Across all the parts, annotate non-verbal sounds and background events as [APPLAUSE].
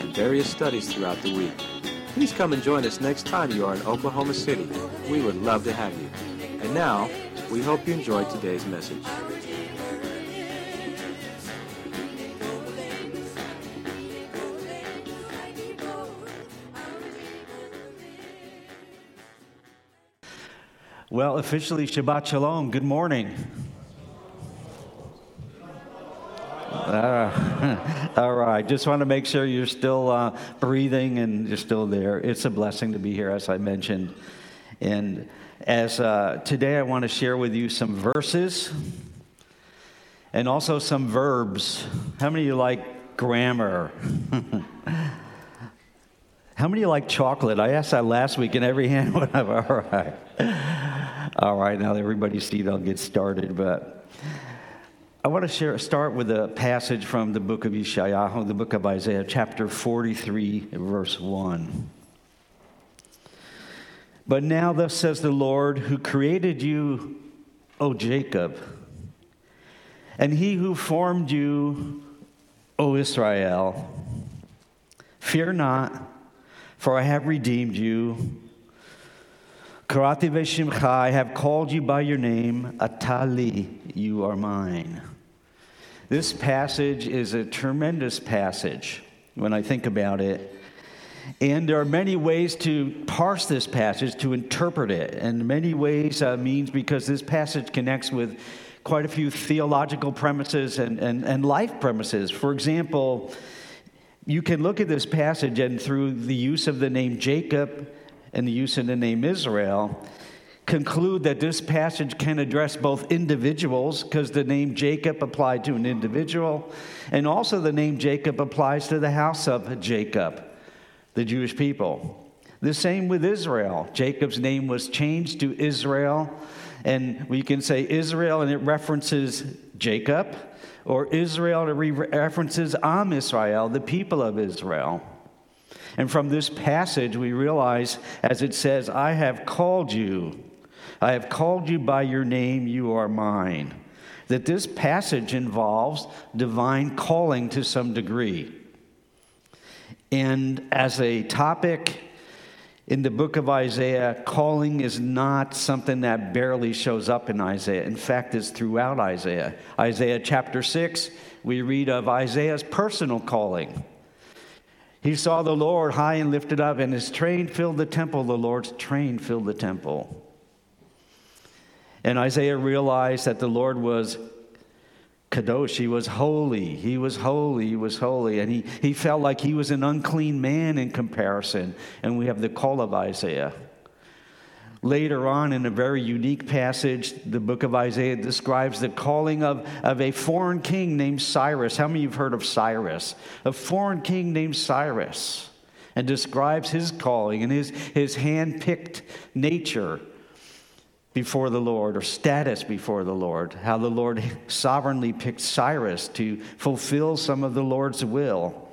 and various studies throughout the week. Please come and join us next time you are in Oklahoma City. We would love to have you. And now, we hope you enjoyed today's message. Well, officially Shabbat Shalom. Good morning. Uh, [LAUGHS] all right. Just want to make sure you're still uh, breathing and you're still there. It's a blessing to be here, as I mentioned. And as uh, today, I want to share with you some verses and also some verbs. How many of you like grammar? [LAUGHS] How many of you like chocolate? I asked that last week, and every [LAUGHS] hand went up. All right. All right. Now everybody's seated. I'll get started, but. I want to share, start with a passage from the book of Yeshayahu, the book of Isaiah, chapter 43, verse 1. But now, thus says the Lord, who created you, O Jacob, and he who formed you, O Israel, fear not, for I have redeemed you. Karati veshimcha, I have called you by your name, Atali, you are mine. This passage is a tremendous passage when I think about it. And there are many ways to parse this passage, to interpret it. And many ways uh, means because this passage connects with quite a few theological premises and, and, and life premises. For example, you can look at this passage and through the use of the name Jacob and the use of the name Israel, conclude that this passage can address both individuals, because the name Jacob applied to an individual, and also the name Jacob applies to the house of Jacob, the Jewish people. The same with Israel. Jacob's name was changed to Israel, and we can say Israel and it references Jacob, or Israel and it references Am Israel, the people of Israel. And from this passage, we realize, as it says, I have called you I have called you by your name, you are mine. That this passage involves divine calling to some degree. And as a topic in the book of Isaiah, calling is not something that barely shows up in Isaiah. In fact, it's throughout Isaiah. Isaiah chapter 6, we read of Isaiah's personal calling. He saw the Lord high and lifted up, and his train filled the temple. The Lord's train filled the temple. And Isaiah realized that the Lord was Kadosh. He was holy. He was holy. He was holy. And he, he felt like he was an unclean man in comparison. And we have the call of Isaiah. Later on, in a very unique passage, the book of Isaiah describes the calling of, of a foreign king named Cyrus. How many of you have heard of Cyrus? A foreign king named Cyrus. And describes his calling and his, his hand picked nature before the Lord or status before the Lord, how the Lord [LAUGHS] sovereignly picked Cyrus to fulfill some of the Lord's will.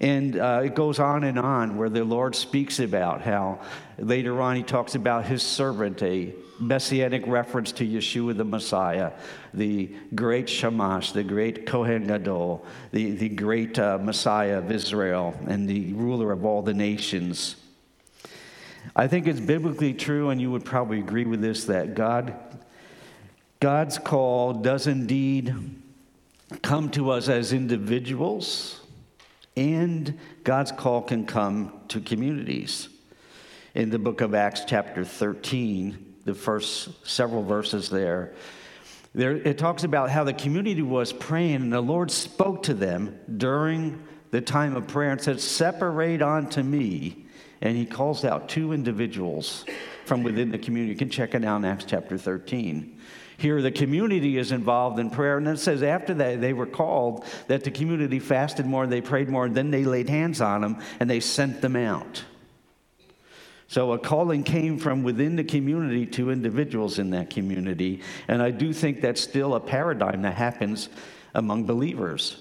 And uh, it goes on and on where the Lord speaks about how later on he talks about his servant, a messianic reference to Yeshua the Messiah, the great Shamash, the great Kohen Gadol, the, the great uh, Messiah of Israel, and the ruler of all the nations. I think it's biblically true, and you would probably agree with this, that God, God's call does indeed come to us as individuals, and God's call can come to communities. In the book of Acts, chapter 13, the first several verses there, there it talks about how the community was praying, and the Lord spoke to them during the time of prayer and said, Separate unto me and he calls out two individuals from within the community. You can check it out in Acts chapter 13. Here, the community is involved in prayer. And it says after that, they were called, that the community fasted more, they prayed more, and then they laid hands on them and they sent them out. So a calling came from within the community to individuals in that community. And I do think that's still a paradigm that happens among believers.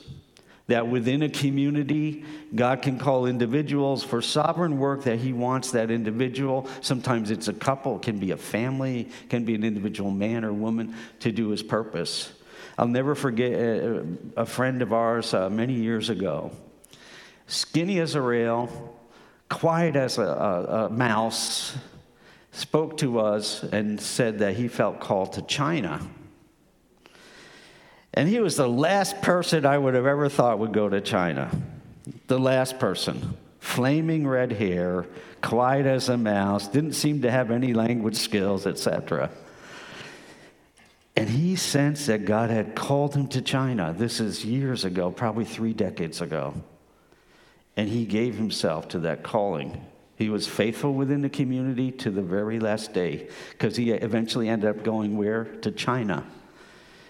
That within a community, God can call individuals for sovereign work that He wants that individual. Sometimes it's a couple, it can be a family, can be an individual man or woman to do His purpose. I'll never forget uh, a, friend of ours uh, many years ago, skinny as a rail, quiet as a, a, a mouse, spoke to us and said that he felt called to China. And he was the last person I would have ever thought would go to China. The last person. Flaming red hair, quiet as a mouse, didn't seem to have any language skills, etc. And he sensed that God had called him to China. This is years ago, probably three decades ago. And he gave himself to that calling. He was faithful within the community to the very last day because he eventually ended up going where? To China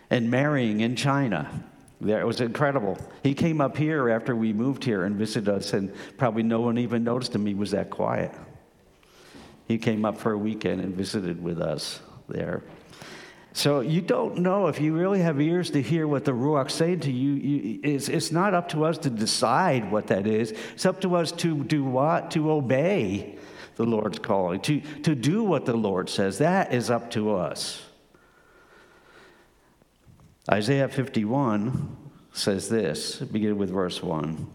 and marrying in China. It was incredible. He came up here after we moved here and visited us, and probably no one even noticed him. He was that quiet. He came up for a weekend and visited with us there. So you don't know if you really have ears to hear what the Ruach saying to you. you it's, it's not up to us to decide what that is. It's up to us to do what? To obey the Lord's calling, to, to do what the Lord says. That is up to us. Isaiah 51 says this, beginning with verse 1.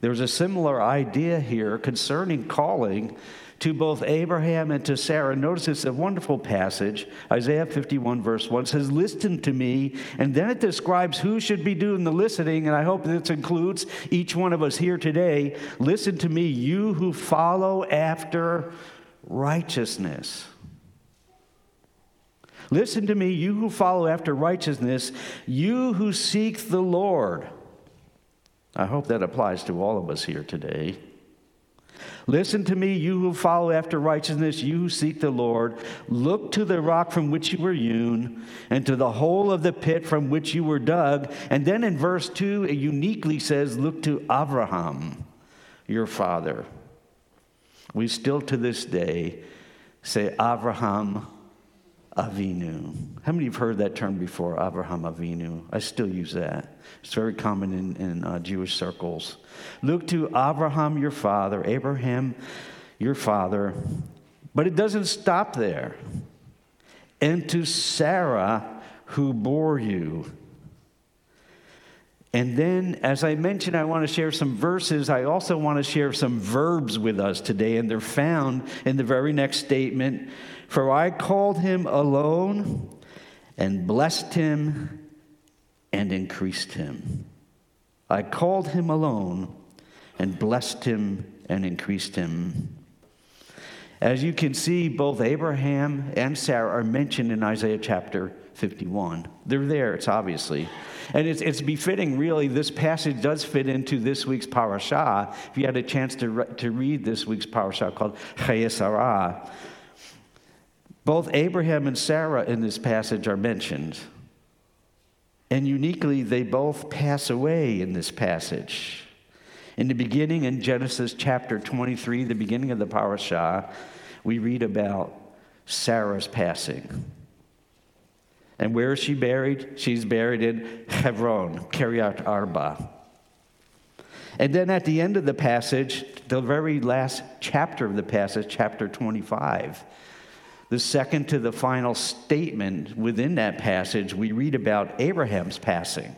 There's a similar idea here concerning calling to both Abraham and to Sarah. Notice it's a wonderful passage. Isaiah 51, verse 1 says, Listen to me. And then it describes who should be doing the listening. And I hope this includes each one of us here today. Listen to me, you who follow after righteousness. Listen to me, you who follow after righteousness, you who seek the Lord. I hope that applies to all of us here today. Listen to me, you who follow after righteousness, you who seek the Lord. Look to the rock from which you were hewn, and to the hole of the pit from which you were dug. And then in verse 2, it uniquely says, Look to Abraham, your father. We still to this day say, Abraham, Avinu. How many have heard that term before, Abraham Avinu? I still use that. It's very common in, in uh, Jewish circles. Look to Abraham, your father, Abraham, your father. But it doesn't stop there. And to Sarah, who bore you. And then, as I mentioned, I want to share some verses. I also want to share some verbs with us today, and they're found in the very next statement for I called him alone and blessed him and increased him. I called him alone and blessed him and increased him. As you can see, both Abraham and Sarah are mentioned in Isaiah chapter 51. They're there, it's obviously. And it's, it's befitting, really, this passage does fit into this week's parashah. If you had a chance to, re- to read this week's parashah called Chayei Sarah, both Abraham and Sarah in this passage are mentioned. And uniquely, they both pass away in this passage. In the beginning, in Genesis chapter 23, the beginning of the parashah, we read about Sarah's passing. And where is she buried? She's buried in Hebron, Kiryat Arba. And then at the end of the passage, the very last chapter of the passage, chapter 25, the second to the final statement within that passage, we read about Abraham's passing.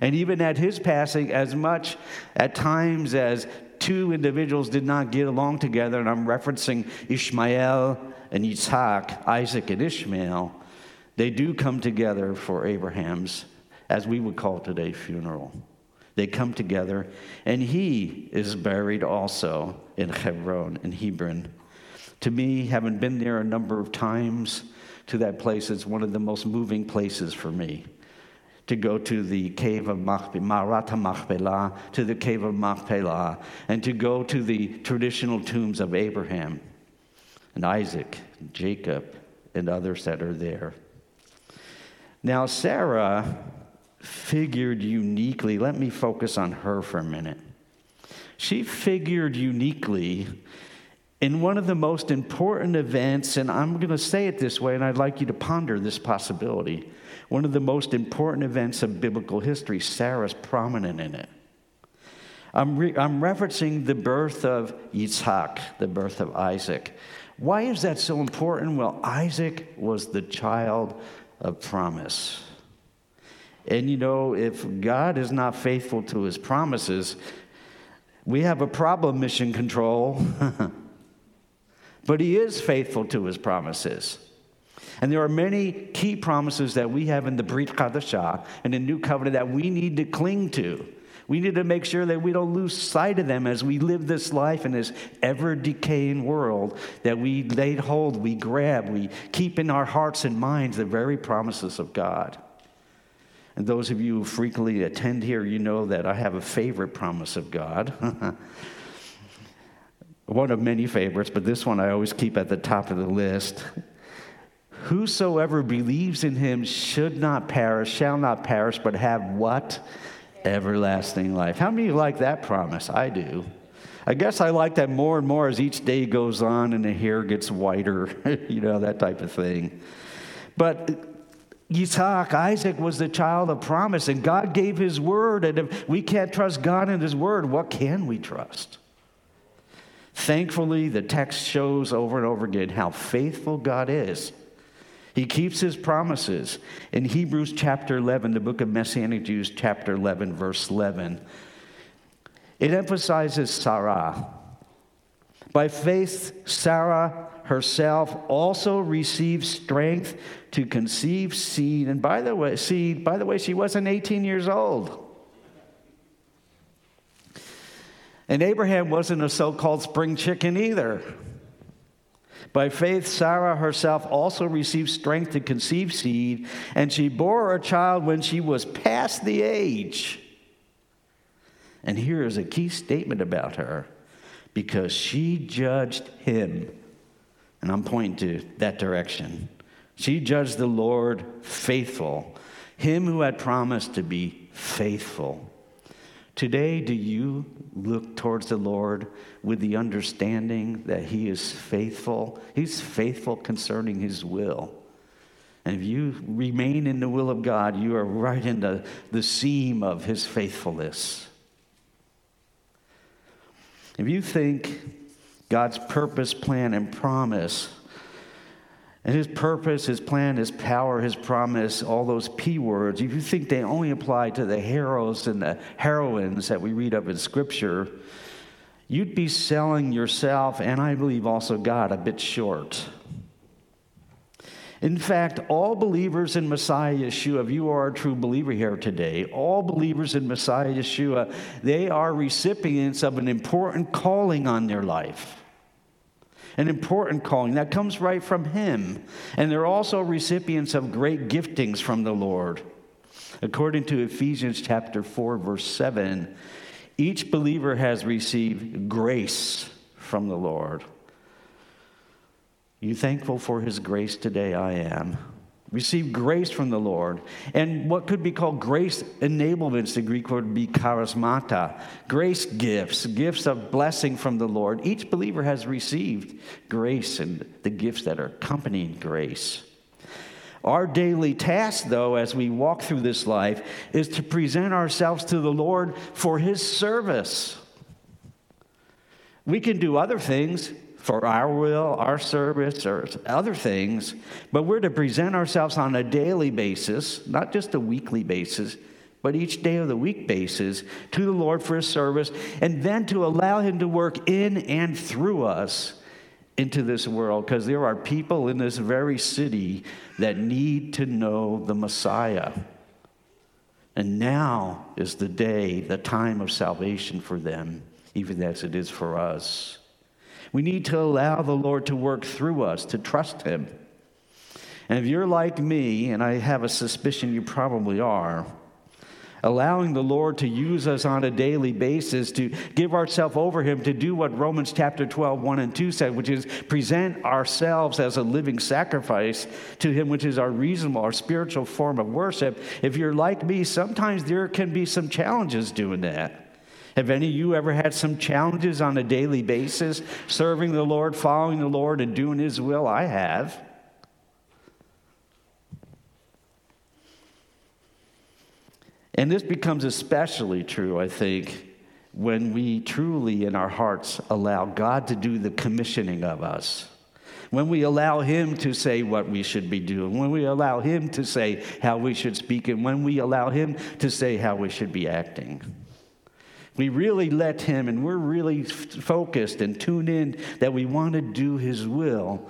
And even at his passing, as much at times as two individuals did not get along together, and I'm referencing Ishmael and Isaac, Isaac and Ishmael, they do come together for Abraham's, as we would call today, funeral. They come together, and he is buried also in Hebron, in Hebron. To me, having been there a number of times to that place, it's one of the most moving places for me. To go to the cave of Marata Machpelah, to the cave of Machpelah, and to go to the traditional tombs of Abraham and Isaac, and Jacob, and others that are there. Now, Sarah figured uniquely. Let me focus on her for a minute. She figured uniquely in one of the most important events, and I'm going to say it this way, and I'd like you to ponder this possibility. One of the most important events of biblical history, Sarah's prominent in it. I'm, re- I'm referencing the birth of Yitzhak, the birth of Isaac. Why is that so important? Well, Isaac was the child of promise. And you know, if God is not faithful to his promises, we have a problem, mission control. [LAUGHS] but he is faithful to his promises. And there are many key promises that we have in the Brit Chadashah and the New Covenant that we need to cling to. We need to make sure that we don't lose sight of them as we live this life in this ever decaying world, that we lay hold, we grab, we keep in our hearts and minds the very promises of God. And those of you who frequently attend here, you know that I have a favorite promise of God. [LAUGHS] one of many favorites, but this one I always keep at the top of the list. Whosoever believes in him should not perish, shall not perish, but have what? Everlasting life. How many like that promise? I do. I guess I like that more and more as each day goes on and the hair gets whiter, [LAUGHS] you know, that type of thing. But Isaac, Isaac was the child of promise, and God gave his word. And if we can't trust God and his word, what can we trust? Thankfully, the text shows over and over again how faithful God is. He keeps his promises. In Hebrews chapter 11, the book of Messianic Jews, chapter 11, verse 11, it emphasizes Sarah. By faith, Sarah herself also received strength to conceive seed. And by the way, seed, by the way, she wasn't 18 years old. And Abraham wasn't a so called spring chicken either. By faith, Sarah herself also received strength to conceive seed, and she bore a child when she was past the age. And here is a key statement about her because she judged him and I'm pointing to that direction. She judged the Lord faithful, him who had promised to be faithful. Today, do you look towards the Lord with the understanding that He is faithful? He's faithful concerning His will. And if you remain in the will of God, you are right in the, the seam of His faithfulness. If you think God's purpose, plan, and promise. And his purpose, his plan, his power, his promise, all those P words, if you think they only apply to the heroes and the heroines that we read of in Scripture, you'd be selling yourself, and I believe also God, a bit short. In fact, all believers in Messiah Yeshua, if you are a true believer here today, all believers in Messiah Yeshua, they are recipients of an important calling on their life an important calling that comes right from Him. And they're also recipients of great giftings from the Lord. According to Ephesians chapter 4, verse 7, each believer has received grace from the Lord. You thankful for His grace today? I am receive grace from the Lord. And what could be called grace enablements, the Greek word would be charismata, grace gifts, gifts of blessing from the Lord. Each believer has received grace and the gifts that are accompanying grace. Our daily task, though, as we walk through this life, is to present ourselves to the Lord for His service. We can do other things, for our will, our service, or other things, but we're to present ourselves on a daily basis, not just a weekly basis, but each day of the week basis to the Lord for his service, and then to allow him to work in and through us into this world, because there are people in this very city that need to know the Messiah. And now is the day, the time of salvation for them, even as it is for us. We need to allow the Lord to work through us, to trust Him. And if you're like me, and I have a suspicion you probably are, allowing the Lord to use us on a daily basis, to give ourselves over Him, to do what Romans chapter 12, 1 and 2 said, which is present ourselves as a living sacrifice to Him, which is our reasonable, our spiritual form of worship. If you're like me, sometimes there can be some challenges doing that. Have any of you ever had some challenges on a daily basis, serving the Lord, following the Lord, and doing His will? I have. And this becomes especially true, I think, when we truly in our hearts allow God to do the commissioning of us. When we allow Him to say what we should be doing, when we allow Him to say how we should speak, and when we allow Him to say how we should be acting. We really let Him, and we're really focused and tuned in that we want to do His will.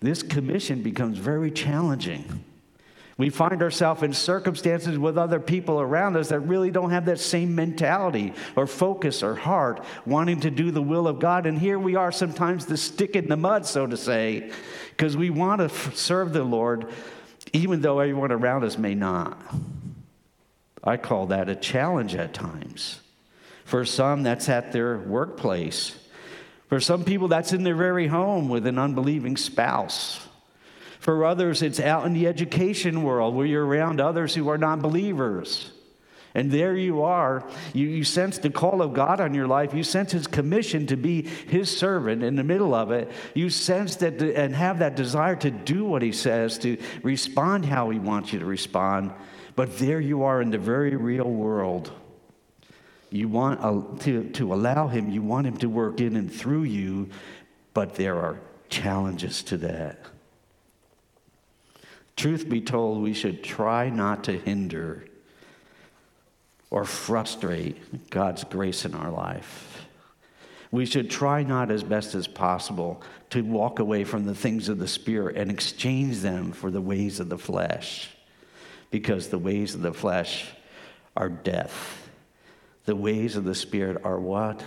This commission becomes very challenging. We find ourselves in circumstances with other people around us that really don't have that same mentality or focus or heart wanting to do the will of God. And here we are sometimes the stick in the mud, so to say, because we want to f- serve the Lord even though everyone around us may not. I call that a challenge at times. For some, that's at their workplace. For some people, that's in their very home with an unbelieving spouse. For others, it's out in the education world where you're around others who are not believers. And there you are. You, you sense the call of God on your life. You sense His commission to be His servant in the middle of it. You sense that and have that desire to do what He says, to respond how He wants you to respond. But there you are in the very real world. You want to, to allow Him, you want Him to work in and through you, but there are challenges to that. Truth be told, we should try not to hinder or frustrate God's grace in our life. We should try not as best as possible to walk away from the things of the Spirit and exchange them for the ways of the flesh, because the ways of the flesh are death. The ways of the Spirit are what?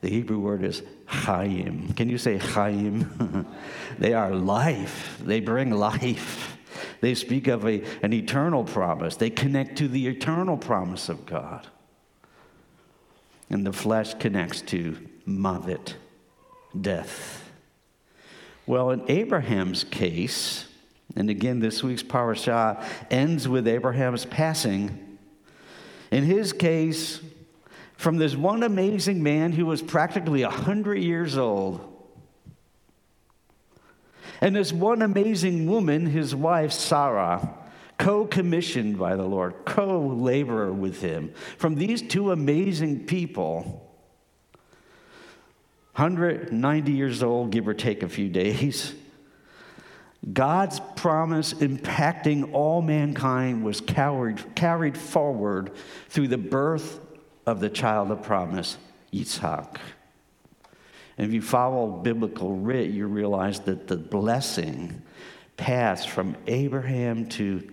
The Hebrew word is chaim. Can you say chaim? [LAUGHS] they are life, they bring life. They speak of a, an eternal promise. They connect to the eternal promise of God. And the flesh connects to mavet, death. Well, in Abraham's case, and again, this week's parashah ends with Abraham's passing. In his case, from this one amazing man who was practically 100 years old, and this one amazing woman, his wife, Sarah, co commissioned by the Lord, co laborer with him. From these two amazing people, 190 years old, give or take a few days, God's promise impacting all mankind was carried, carried forward through the birth of the child of promise, Yitzhak. And if you follow biblical writ, you realize that the blessing passed from Abraham to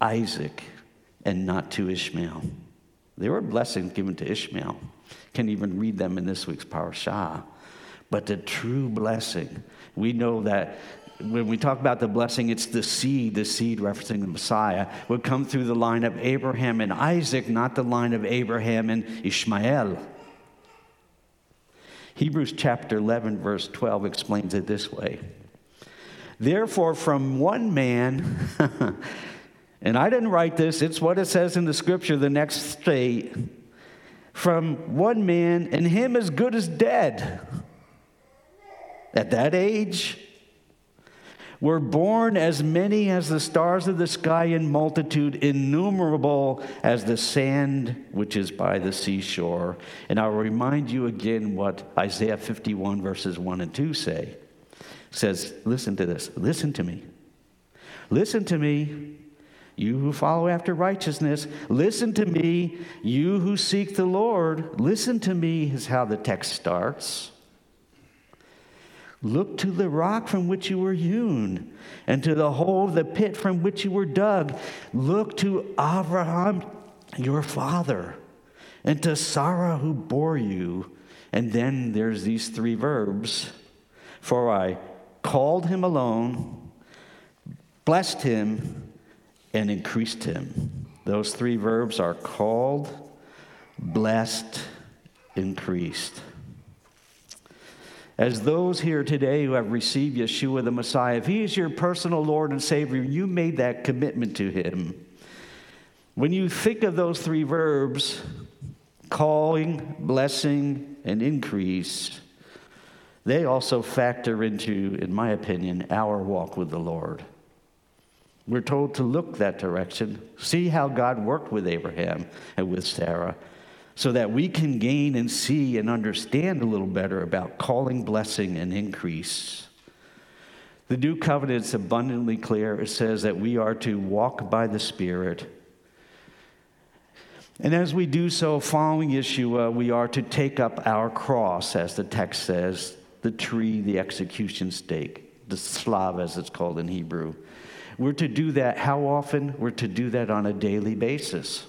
Isaac and not to Ishmael. There were blessings given to Ishmael. Can't even read them in this week's parashah. But the true blessing, we know that when we talk about the blessing, it's the seed, the seed referencing the Messiah, would come through the line of Abraham and Isaac, not the line of Abraham and Ishmael. Hebrews chapter 11, verse 12 explains it this way Therefore, from one man, [LAUGHS] and I didn't write this, it's what it says in the scripture, the next state. From one man, and him as good as dead. At that age, were born as many as the stars of the sky in multitude, innumerable as the sand which is by the seashore. And I'll remind you again what Isaiah 51, verses 1 and 2 say. It says, Listen to this. Listen to me. Listen to me, you who follow after righteousness. Listen to me, you who seek the Lord. Listen to me, is how the text starts. Look to the rock from which you were hewn, and to the hole of the pit from which you were dug. Look to Abraham, your father, and to Sarah, who bore you. And then there's these three verbs For I called him alone, blessed him, and increased him. Those three verbs are called, blessed, increased. As those here today who have received Yeshua the Messiah, if He is your personal Lord and Savior, you made that commitment to Him. When you think of those three verbs, calling, blessing, and increase, they also factor into, in my opinion, our walk with the Lord. We're told to look that direction, see how God worked with Abraham and with Sarah, so that we can gain and see and understand a little better about calling, blessing, and increase. The new covenant is abundantly clear. It says that we are to walk by the Spirit. And as we do so, following Yeshua, we are to take up our cross, as the text says, the tree, the execution stake, the slav, as it's called in Hebrew. We're to do that how often? We're to do that on a daily basis.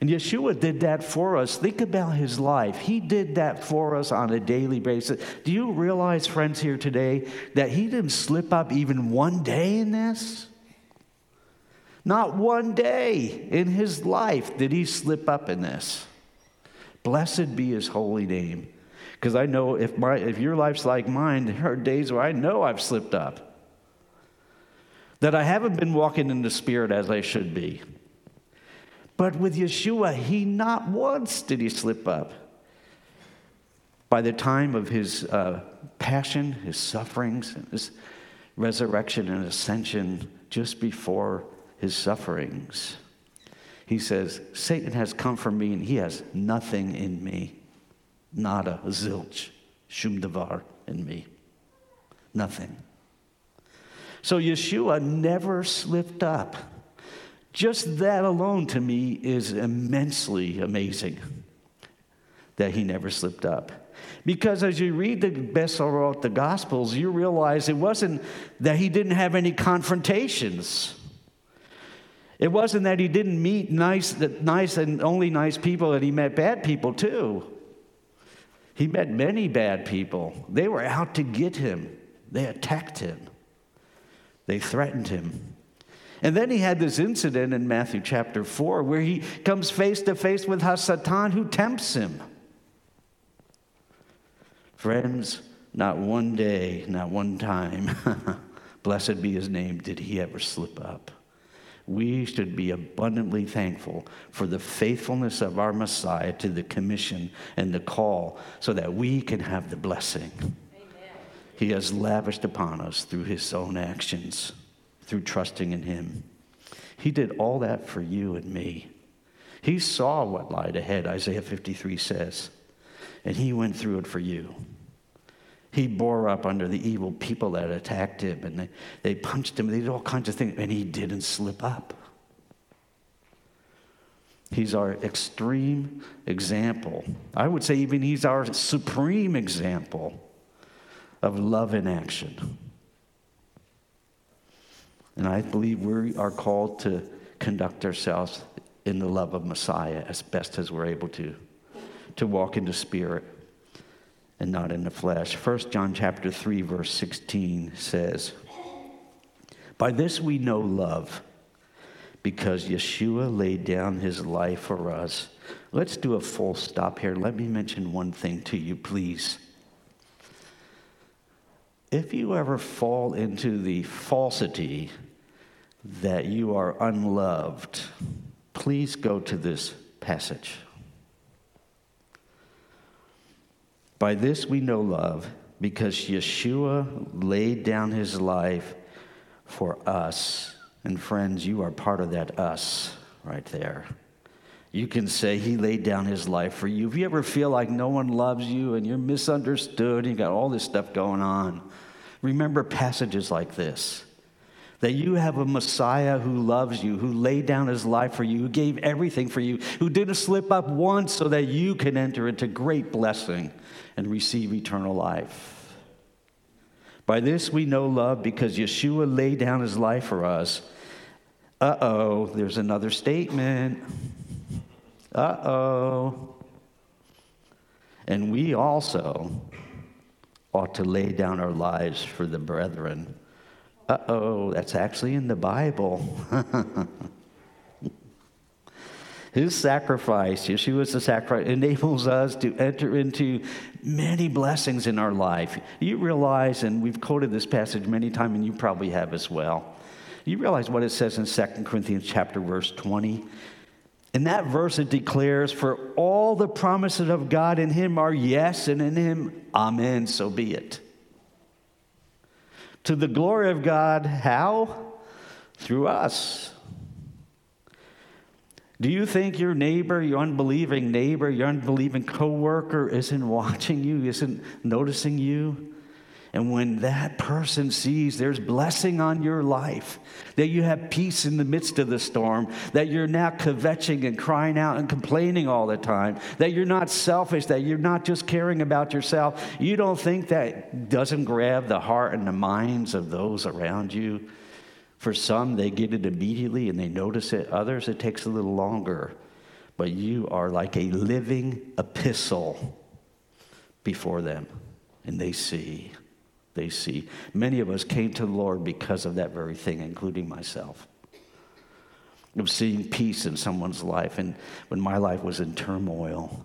And Yeshua did that for us. Think about his life. He did that for us on a daily basis. Do you realize, friends, here today, that he didn't slip up even one day in this? Not one day in his life did he slip up in this. Blessed be his holy name. Because I know if, my, if your life's like mine, there are days where I know I've slipped up. That I haven't been walking in the Spirit as I should be. But with Yeshua, he not once did he slip up. By the time of his uh, passion, his sufferings, his resurrection and ascension, just before his sufferings, he says, Satan has come for me and he has nothing in me. Nada, zilch, shum davar in me. Nothing. So Yeshua never slipped up. Just that alone to me is immensely amazing that he never slipped up. Because as you read the Bessorot, the Gospels, you realize it wasn't that he didn't have any confrontations. It wasn't that he didn't meet nice, nice and only nice people, that he met bad people too. He met many bad people. They were out to get him, they attacked him, they threatened him. And then he had this incident in Matthew chapter 4 where he comes face to face with Hasatan who tempts him. Friends, not one day, not one time, [LAUGHS] blessed be his name, did he ever slip up. We should be abundantly thankful for the faithfulness of our Messiah to the commission and the call so that we can have the blessing Amen. he has lavished upon us through his own actions, through trusting in him. He did all that for you and me. He saw what lied ahead, Isaiah 53 says, and he went through it for you. He bore up under the evil people that attacked him, and they, they punched him, they did all kinds of things, and he didn't slip up. He's our extreme example. I would say, even he's our supreme example of love in action. And I believe we are called to conduct ourselves in the love of Messiah as best as we're able to, to walk in the Spirit and not in the flesh. 1 John chapter 3 verse 16 says, "By this we know love, because Yeshua laid down his life for us." Let's do a full stop here. Let me mention one thing to you, please. If you ever fall into the falsity that you are unloved, please go to this passage. By this we know love, because Yeshua laid down his life for us. And friends, you are part of that us right there. You can say he laid down his life for you. If you ever feel like no one loves you and you're misunderstood, and you got all this stuff going on, remember passages like this that you have a Messiah who loves you, who laid down his life for you, who gave everything for you, who didn't slip up once so that you can enter into great blessing and receive eternal life. By this we know love because Yeshua laid down his life for us. Uh oh, there's another statement. Uh oh. And we also ought to lay down our lives for the brethren. Uh oh, that's actually in the Bible. [LAUGHS] His sacrifice, Yeshua's the sacrifice, enables us to enter into many blessings in our life. You realize, and we've quoted this passage many times, and you probably have as well. You realize what it says in 2 Corinthians chapter verse 20? In that verse, it declares, For all the promises of God in him are yes, and in him, amen, so be it. To the glory of God, how? Through us. Do you think your neighbor, your unbelieving neighbor, your unbelieving coworker isn't watching you, isn't noticing you? And when that person sees there's blessing on your life, that you have peace in the midst of the storm, that you're not kvetching and crying out and complaining all the time, that you're not selfish, that you're not just caring about yourself, you don't think that doesn't grab the heart and the minds of those around you? For some, they get it immediately and they notice it. Others, it takes a little longer. But you are like a living epistle before them, and they see they see. Many of us came to the Lord because of that very thing, including myself. Of seeing peace in someone's life and when my life was in turmoil.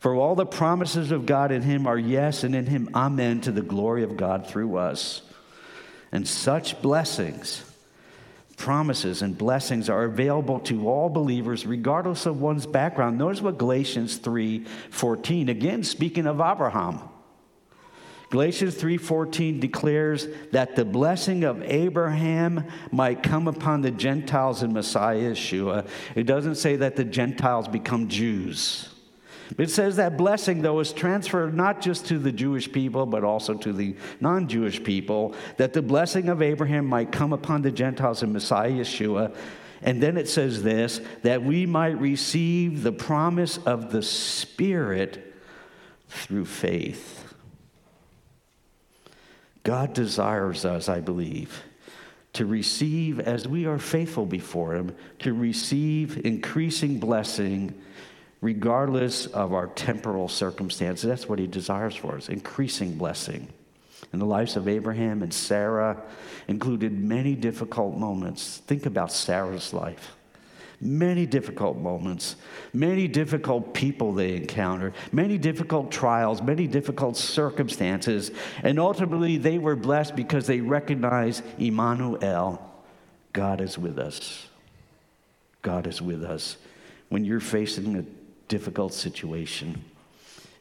For all the promises of God in Him are yes, and in Him, amen, to the glory of God through us. And such blessings, promises, and blessings are available to all believers, regardless of one's background. Notice what Galatians 3 14, again, speaking of Abraham. Galatians 3:14 declares that the blessing of Abraham might come upon the Gentiles in Messiah Yeshua. It doesn't say that the Gentiles become Jews. It says that blessing, though, is transferred not just to the Jewish people, but also to the non Jewish people, that the blessing of Abraham might come upon the Gentiles in Messiah Yeshua. And then it says this that we might receive the promise of the Spirit through faith. God desires us, I believe, to receive, as we are faithful before Him, to receive increasing blessing regardless of our temporal circumstances. That's what He desires for us increasing blessing. And the lives of Abraham and Sarah included many difficult moments. Think about Sarah's life many difficult moments, many difficult people they encountered, many difficult trials, many difficult circumstances. And ultimately, they were blessed because they recognized Emmanuel, God is with us. God is with us. When you're facing a difficult situation,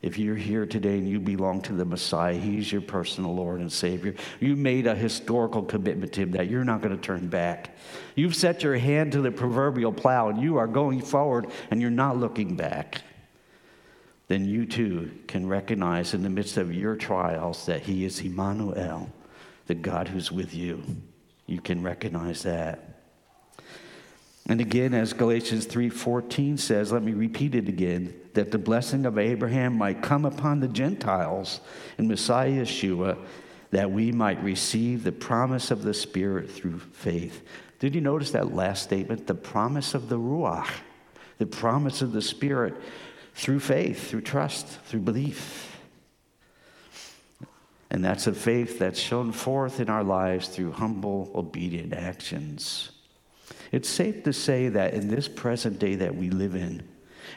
if you're here today and you belong to the Messiah, He's your personal Lord and Savior. You made a historical commitment to Him that you're not going to turn back. You've set your hand to the proverbial plow and you are going forward and you're not looking back. Then you too can recognize in the midst of your trials that He is Emmanuel, the God who's with you. You can recognize that. And again, as Galatians 3:14 says, let me repeat it again, that the blessing of Abraham might come upon the Gentiles in Messiah Yeshua, that we might receive the promise of the Spirit through faith. Did you notice that last statement? The promise of the Ruach, the promise of the Spirit through faith, through trust, through belief. And that's a faith that's shown forth in our lives through humble, obedient actions. It's safe to say that in this present day that we live in,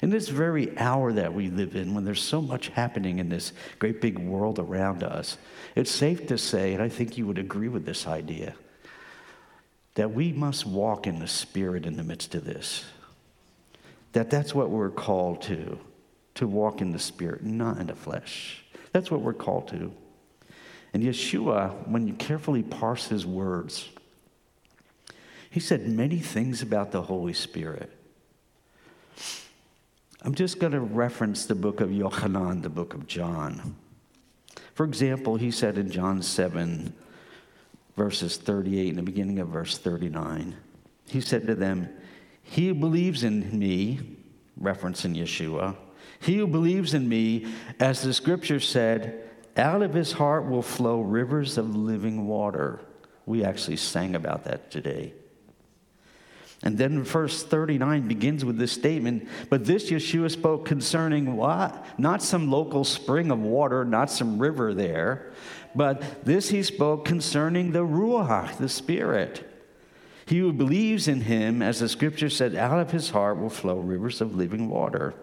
in this very hour that we live in, when there's so much happening in this great big world around us, it's safe to say, and I think you would agree with this idea, that we must walk in the Spirit in the midst of this. That that's what we're called to, to walk in the Spirit, not in the flesh. That's what we're called to. And Yeshua, when you carefully parse his words, he said many things about the Holy Spirit. I'm just going to reference the book of Yohanan, the book of John. For example, he said in John 7, verses 38, in the beginning of verse 39, he said to them, He who believes in me, referencing Yeshua, he who believes in me, as the scripture said, out of his heart will flow rivers of living water. We actually sang about that today. And then verse 39 begins with this statement But this Yeshua spoke concerning what? Not some local spring of water, not some river there, but this he spoke concerning the Ruach, the Spirit. He who believes in him, as the scripture said, out of his heart will flow rivers of living water.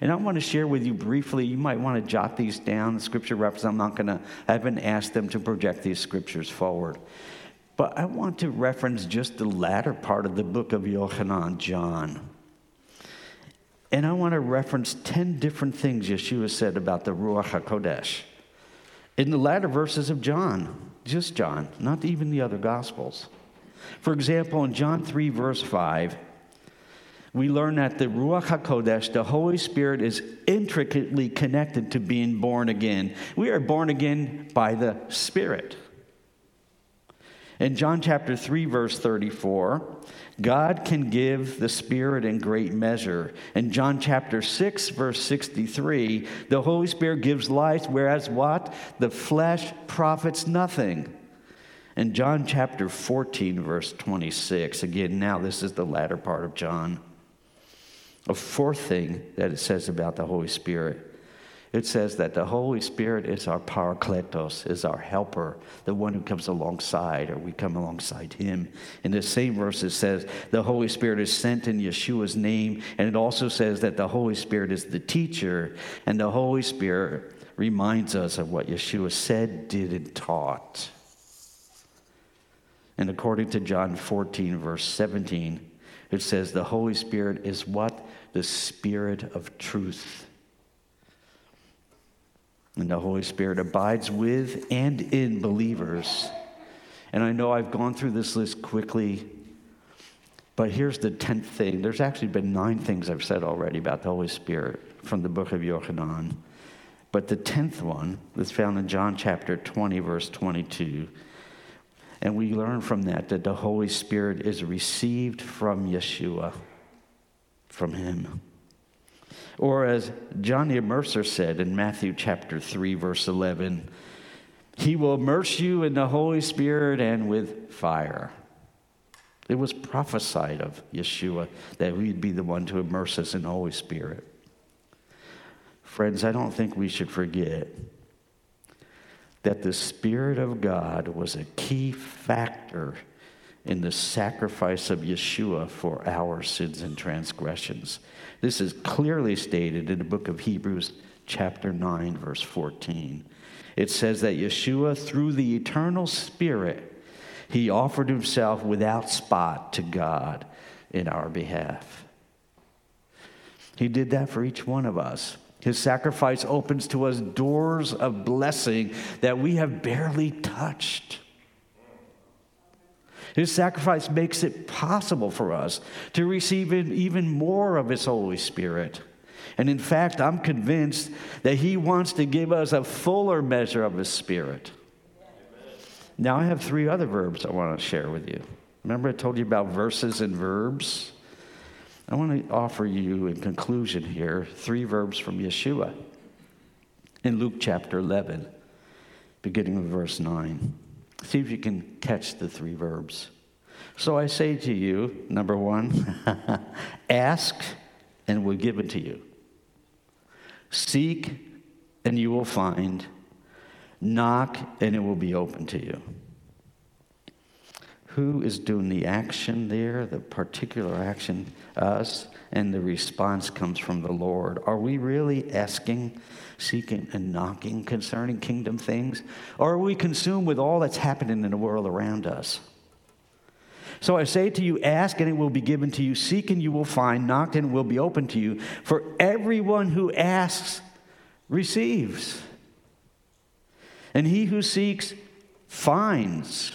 And I want to share with you briefly, you might want to jot these down, the scripture references. I'm not going to, I haven't asked them to project these scriptures forward. But I want to reference just the latter part of the book of Yohanan, John. And I want to reference 10 different things Yeshua said about the Ruach HaKodesh in the latter verses of John, just John, not even the other Gospels. For example, in John 3, verse 5, we learn that the Ruach HaKodesh, the Holy Spirit, is intricately connected to being born again. We are born again by the Spirit. In John chapter 3, verse 34, God can give the Spirit in great measure. In John chapter 6, verse 63, the Holy Spirit gives life, whereas what? The flesh profits nothing. In John chapter 14, verse 26, again, now this is the latter part of John. A fourth thing that it says about the Holy Spirit it says that the Holy Spirit is our parakletos, is our helper, the one who comes alongside, or we come alongside him. In the same verse, it says the Holy Spirit is sent in Yeshua's name, and it also says that the Holy Spirit is the teacher, and the Holy Spirit reminds us of what Yeshua said, did, and taught. And according to John 14, verse 17, it says the Holy Spirit is what? The Spirit of truth. And the Holy Spirit abides with and in believers. And I know I've gone through this list quickly, but here's the tenth thing. There's actually been nine things I've said already about the Holy Spirit from the book of Yochanan. But the tenth one is found in John chapter 20, verse 22. And we learn from that that the Holy Spirit is received from Yeshua, from Him. Or as John the Immerser said in Matthew chapter 3, verse 11, He will immerse you in the Holy Spirit and with fire. It was prophesied of Yeshua that he'd be the one to immerse us in the Holy Spirit. Friends, I don't think we should forget that the Spirit of God was a key factor in the sacrifice of Yeshua for our sins and transgressions. This is clearly stated in the book of Hebrews, chapter 9, verse 14. It says that Yeshua, through the eternal Spirit, he offered himself without spot to God in our behalf. He did that for each one of us. His sacrifice opens to us doors of blessing that we have barely touched. His sacrifice makes it possible for us to receive even more of His Holy Spirit. And in fact, I'm convinced that He wants to give us a fuller measure of His Spirit. Now, I have three other verbs I want to share with you. Remember, I told you about verses and verbs? I want to offer you, in conclusion here, three verbs from Yeshua in Luke chapter 11, beginning with verse 9. See if you can catch the three verbs. So I say to you, number one, [LAUGHS] ask and we'll give it to you. Seek and you will find. Knock and it will be open to you. Who is doing the action there, the particular action? Us. And the response comes from the Lord. Are we really asking, seeking, and knocking concerning kingdom things? Or are we consumed with all that's happening in the world around us? So I say to you, ask and it will be given to you, seek and you will find, knock and it will be opened to you. For everyone who asks receives, and he who seeks finds,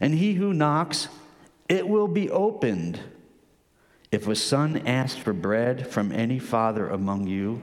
and he who knocks, it will be opened. If a son asks for bread from any father among you,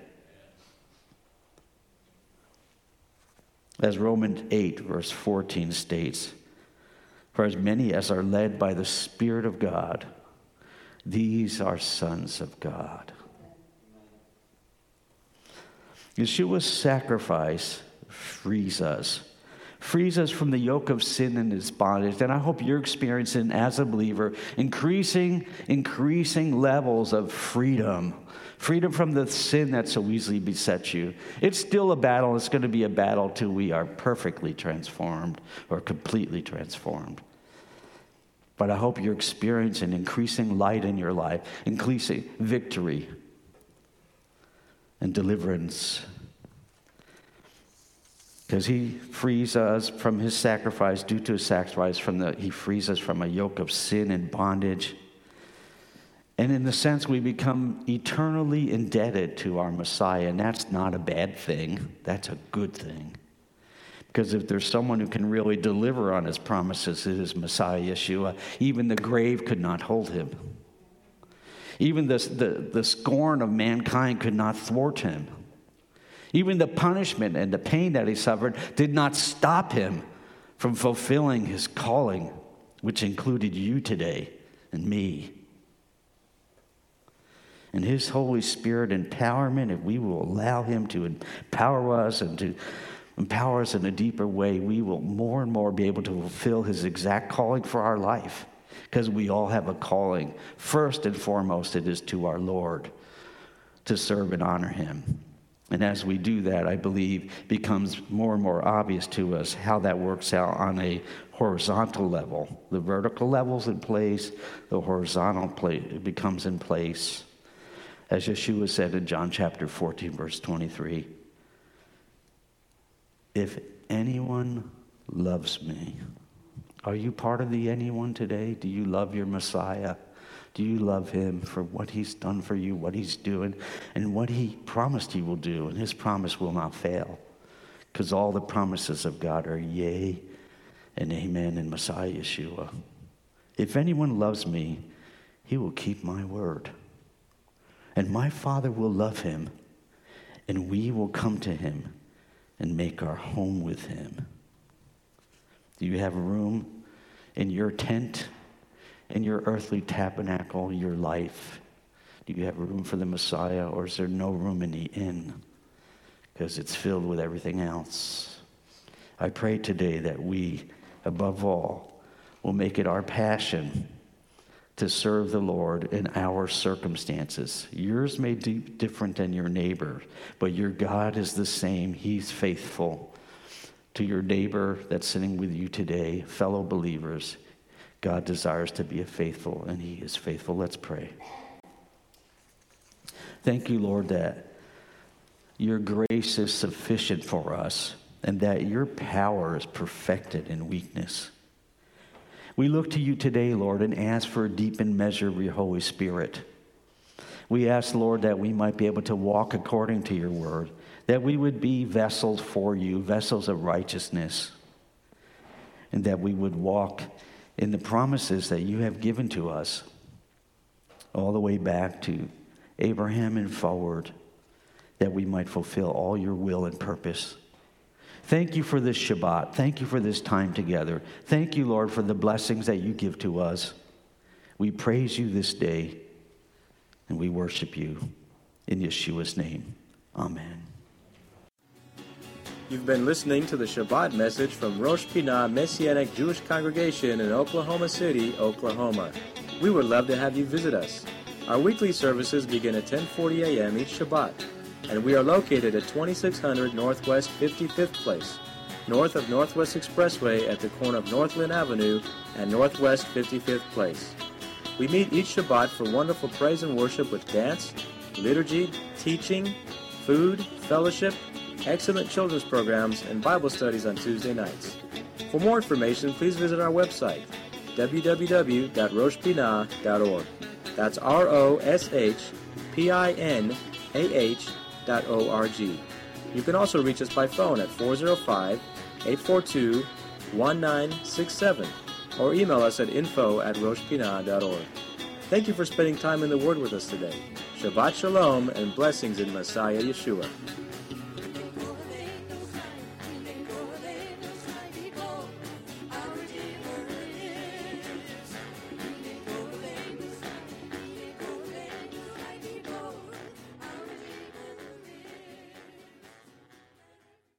As Romans 8, verse 14 states, For as many as are led by the Spirit of God, these are sons of God. Yeshua's sacrifice frees us frees us from the yoke of sin and its bondage. And I hope you're experiencing, as a believer, increasing, increasing levels of freedom. Freedom from the sin that so easily besets you. It's still a battle. It's going to be a battle till we are perfectly transformed or completely transformed. But I hope you're experiencing increasing light in your life, increasing victory and deliverance because he frees us from his sacrifice due to his sacrifice from the he frees us from a yoke of sin and bondage. And in the sense we become eternally indebted to our messiah and that's not a bad thing. That's a good thing. Because if there's someone who can really deliver on his promises it is messiah yeshua. Even the grave could not hold him. Even the, the, the scorn of mankind could not thwart him even the punishment and the pain that he suffered did not stop him from fulfilling his calling, which included you today and me. And his Holy Spirit empowerment, if we will allow him to empower us and to empower us in a deeper way, we will more and more be able to fulfill his exact calling for our life. Because we all have a calling. First and foremost, it is to our Lord to serve and honor him. And as we do that, I believe becomes more and more obvious to us how that works out on a horizontal level. The vertical level's in place, the horizontal place becomes in place. As Yeshua said in John chapter 14, verse 23 If anyone loves me, are you part of the anyone today? Do you love your Messiah? Do you love him for what he's done for you, what he's doing, and what he promised he will do? And his promise will not fail because all the promises of God are yea and amen in Messiah Yeshua. If anyone loves me, he will keep my word. And my Father will love him, and we will come to him and make our home with him. Do you have room in your tent? In your earthly tabernacle, your life? Do you have room for the Messiah, or is there no room in the inn because it's filled with everything else? I pray today that we, above all, will make it our passion to serve the Lord in our circumstances. Yours may be different than your neighbor, but your God is the same. He's faithful. To your neighbor that's sitting with you today, fellow believers, God desires to be a faithful, and He is faithful. Let's pray. Thank you, Lord, that your grace is sufficient for us and that your power is perfected in weakness. We look to you today, Lord, and ask for a deepened measure of your Holy Spirit. We ask, Lord, that we might be able to walk according to your word, that we would be vessels for you, vessels of righteousness, and that we would walk in the promises that you have given to us, all the way back to Abraham and forward, that we might fulfill all your will and purpose. Thank you for this Shabbat. Thank you for this time together. Thank you, Lord, for the blessings that you give to us. We praise you this day and we worship you in Yeshua's name. Amen. You've been listening to the Shabbat message from Rosh Pinah Messianic Jewish Congregation in Oklahoma City, Oklahoma. We would love to have you visit us. Our weekly services begin at 10:40 a.m. each Shabbat, and we are located at 2600 Northwest 55th Place, north of Northwest Expressway at the corner of Northland Avenue and Northwest 55th Place. We meet each Shabbat for wonderful praise and worship with dance, liturgy, teaching, food, fellowship, excellent children's programs, and Bible studies on Tuesday nights. For more information, please visit our website, www.roshpinah.org. That's R O S H P I N A H dot O R G. You can also reach us by phone at 405 842 1967 or email us at info at roshpinah.org. Thank you for spending time in the Word with us today. Shabbat Shalom and blessings in Messiah Yeshua.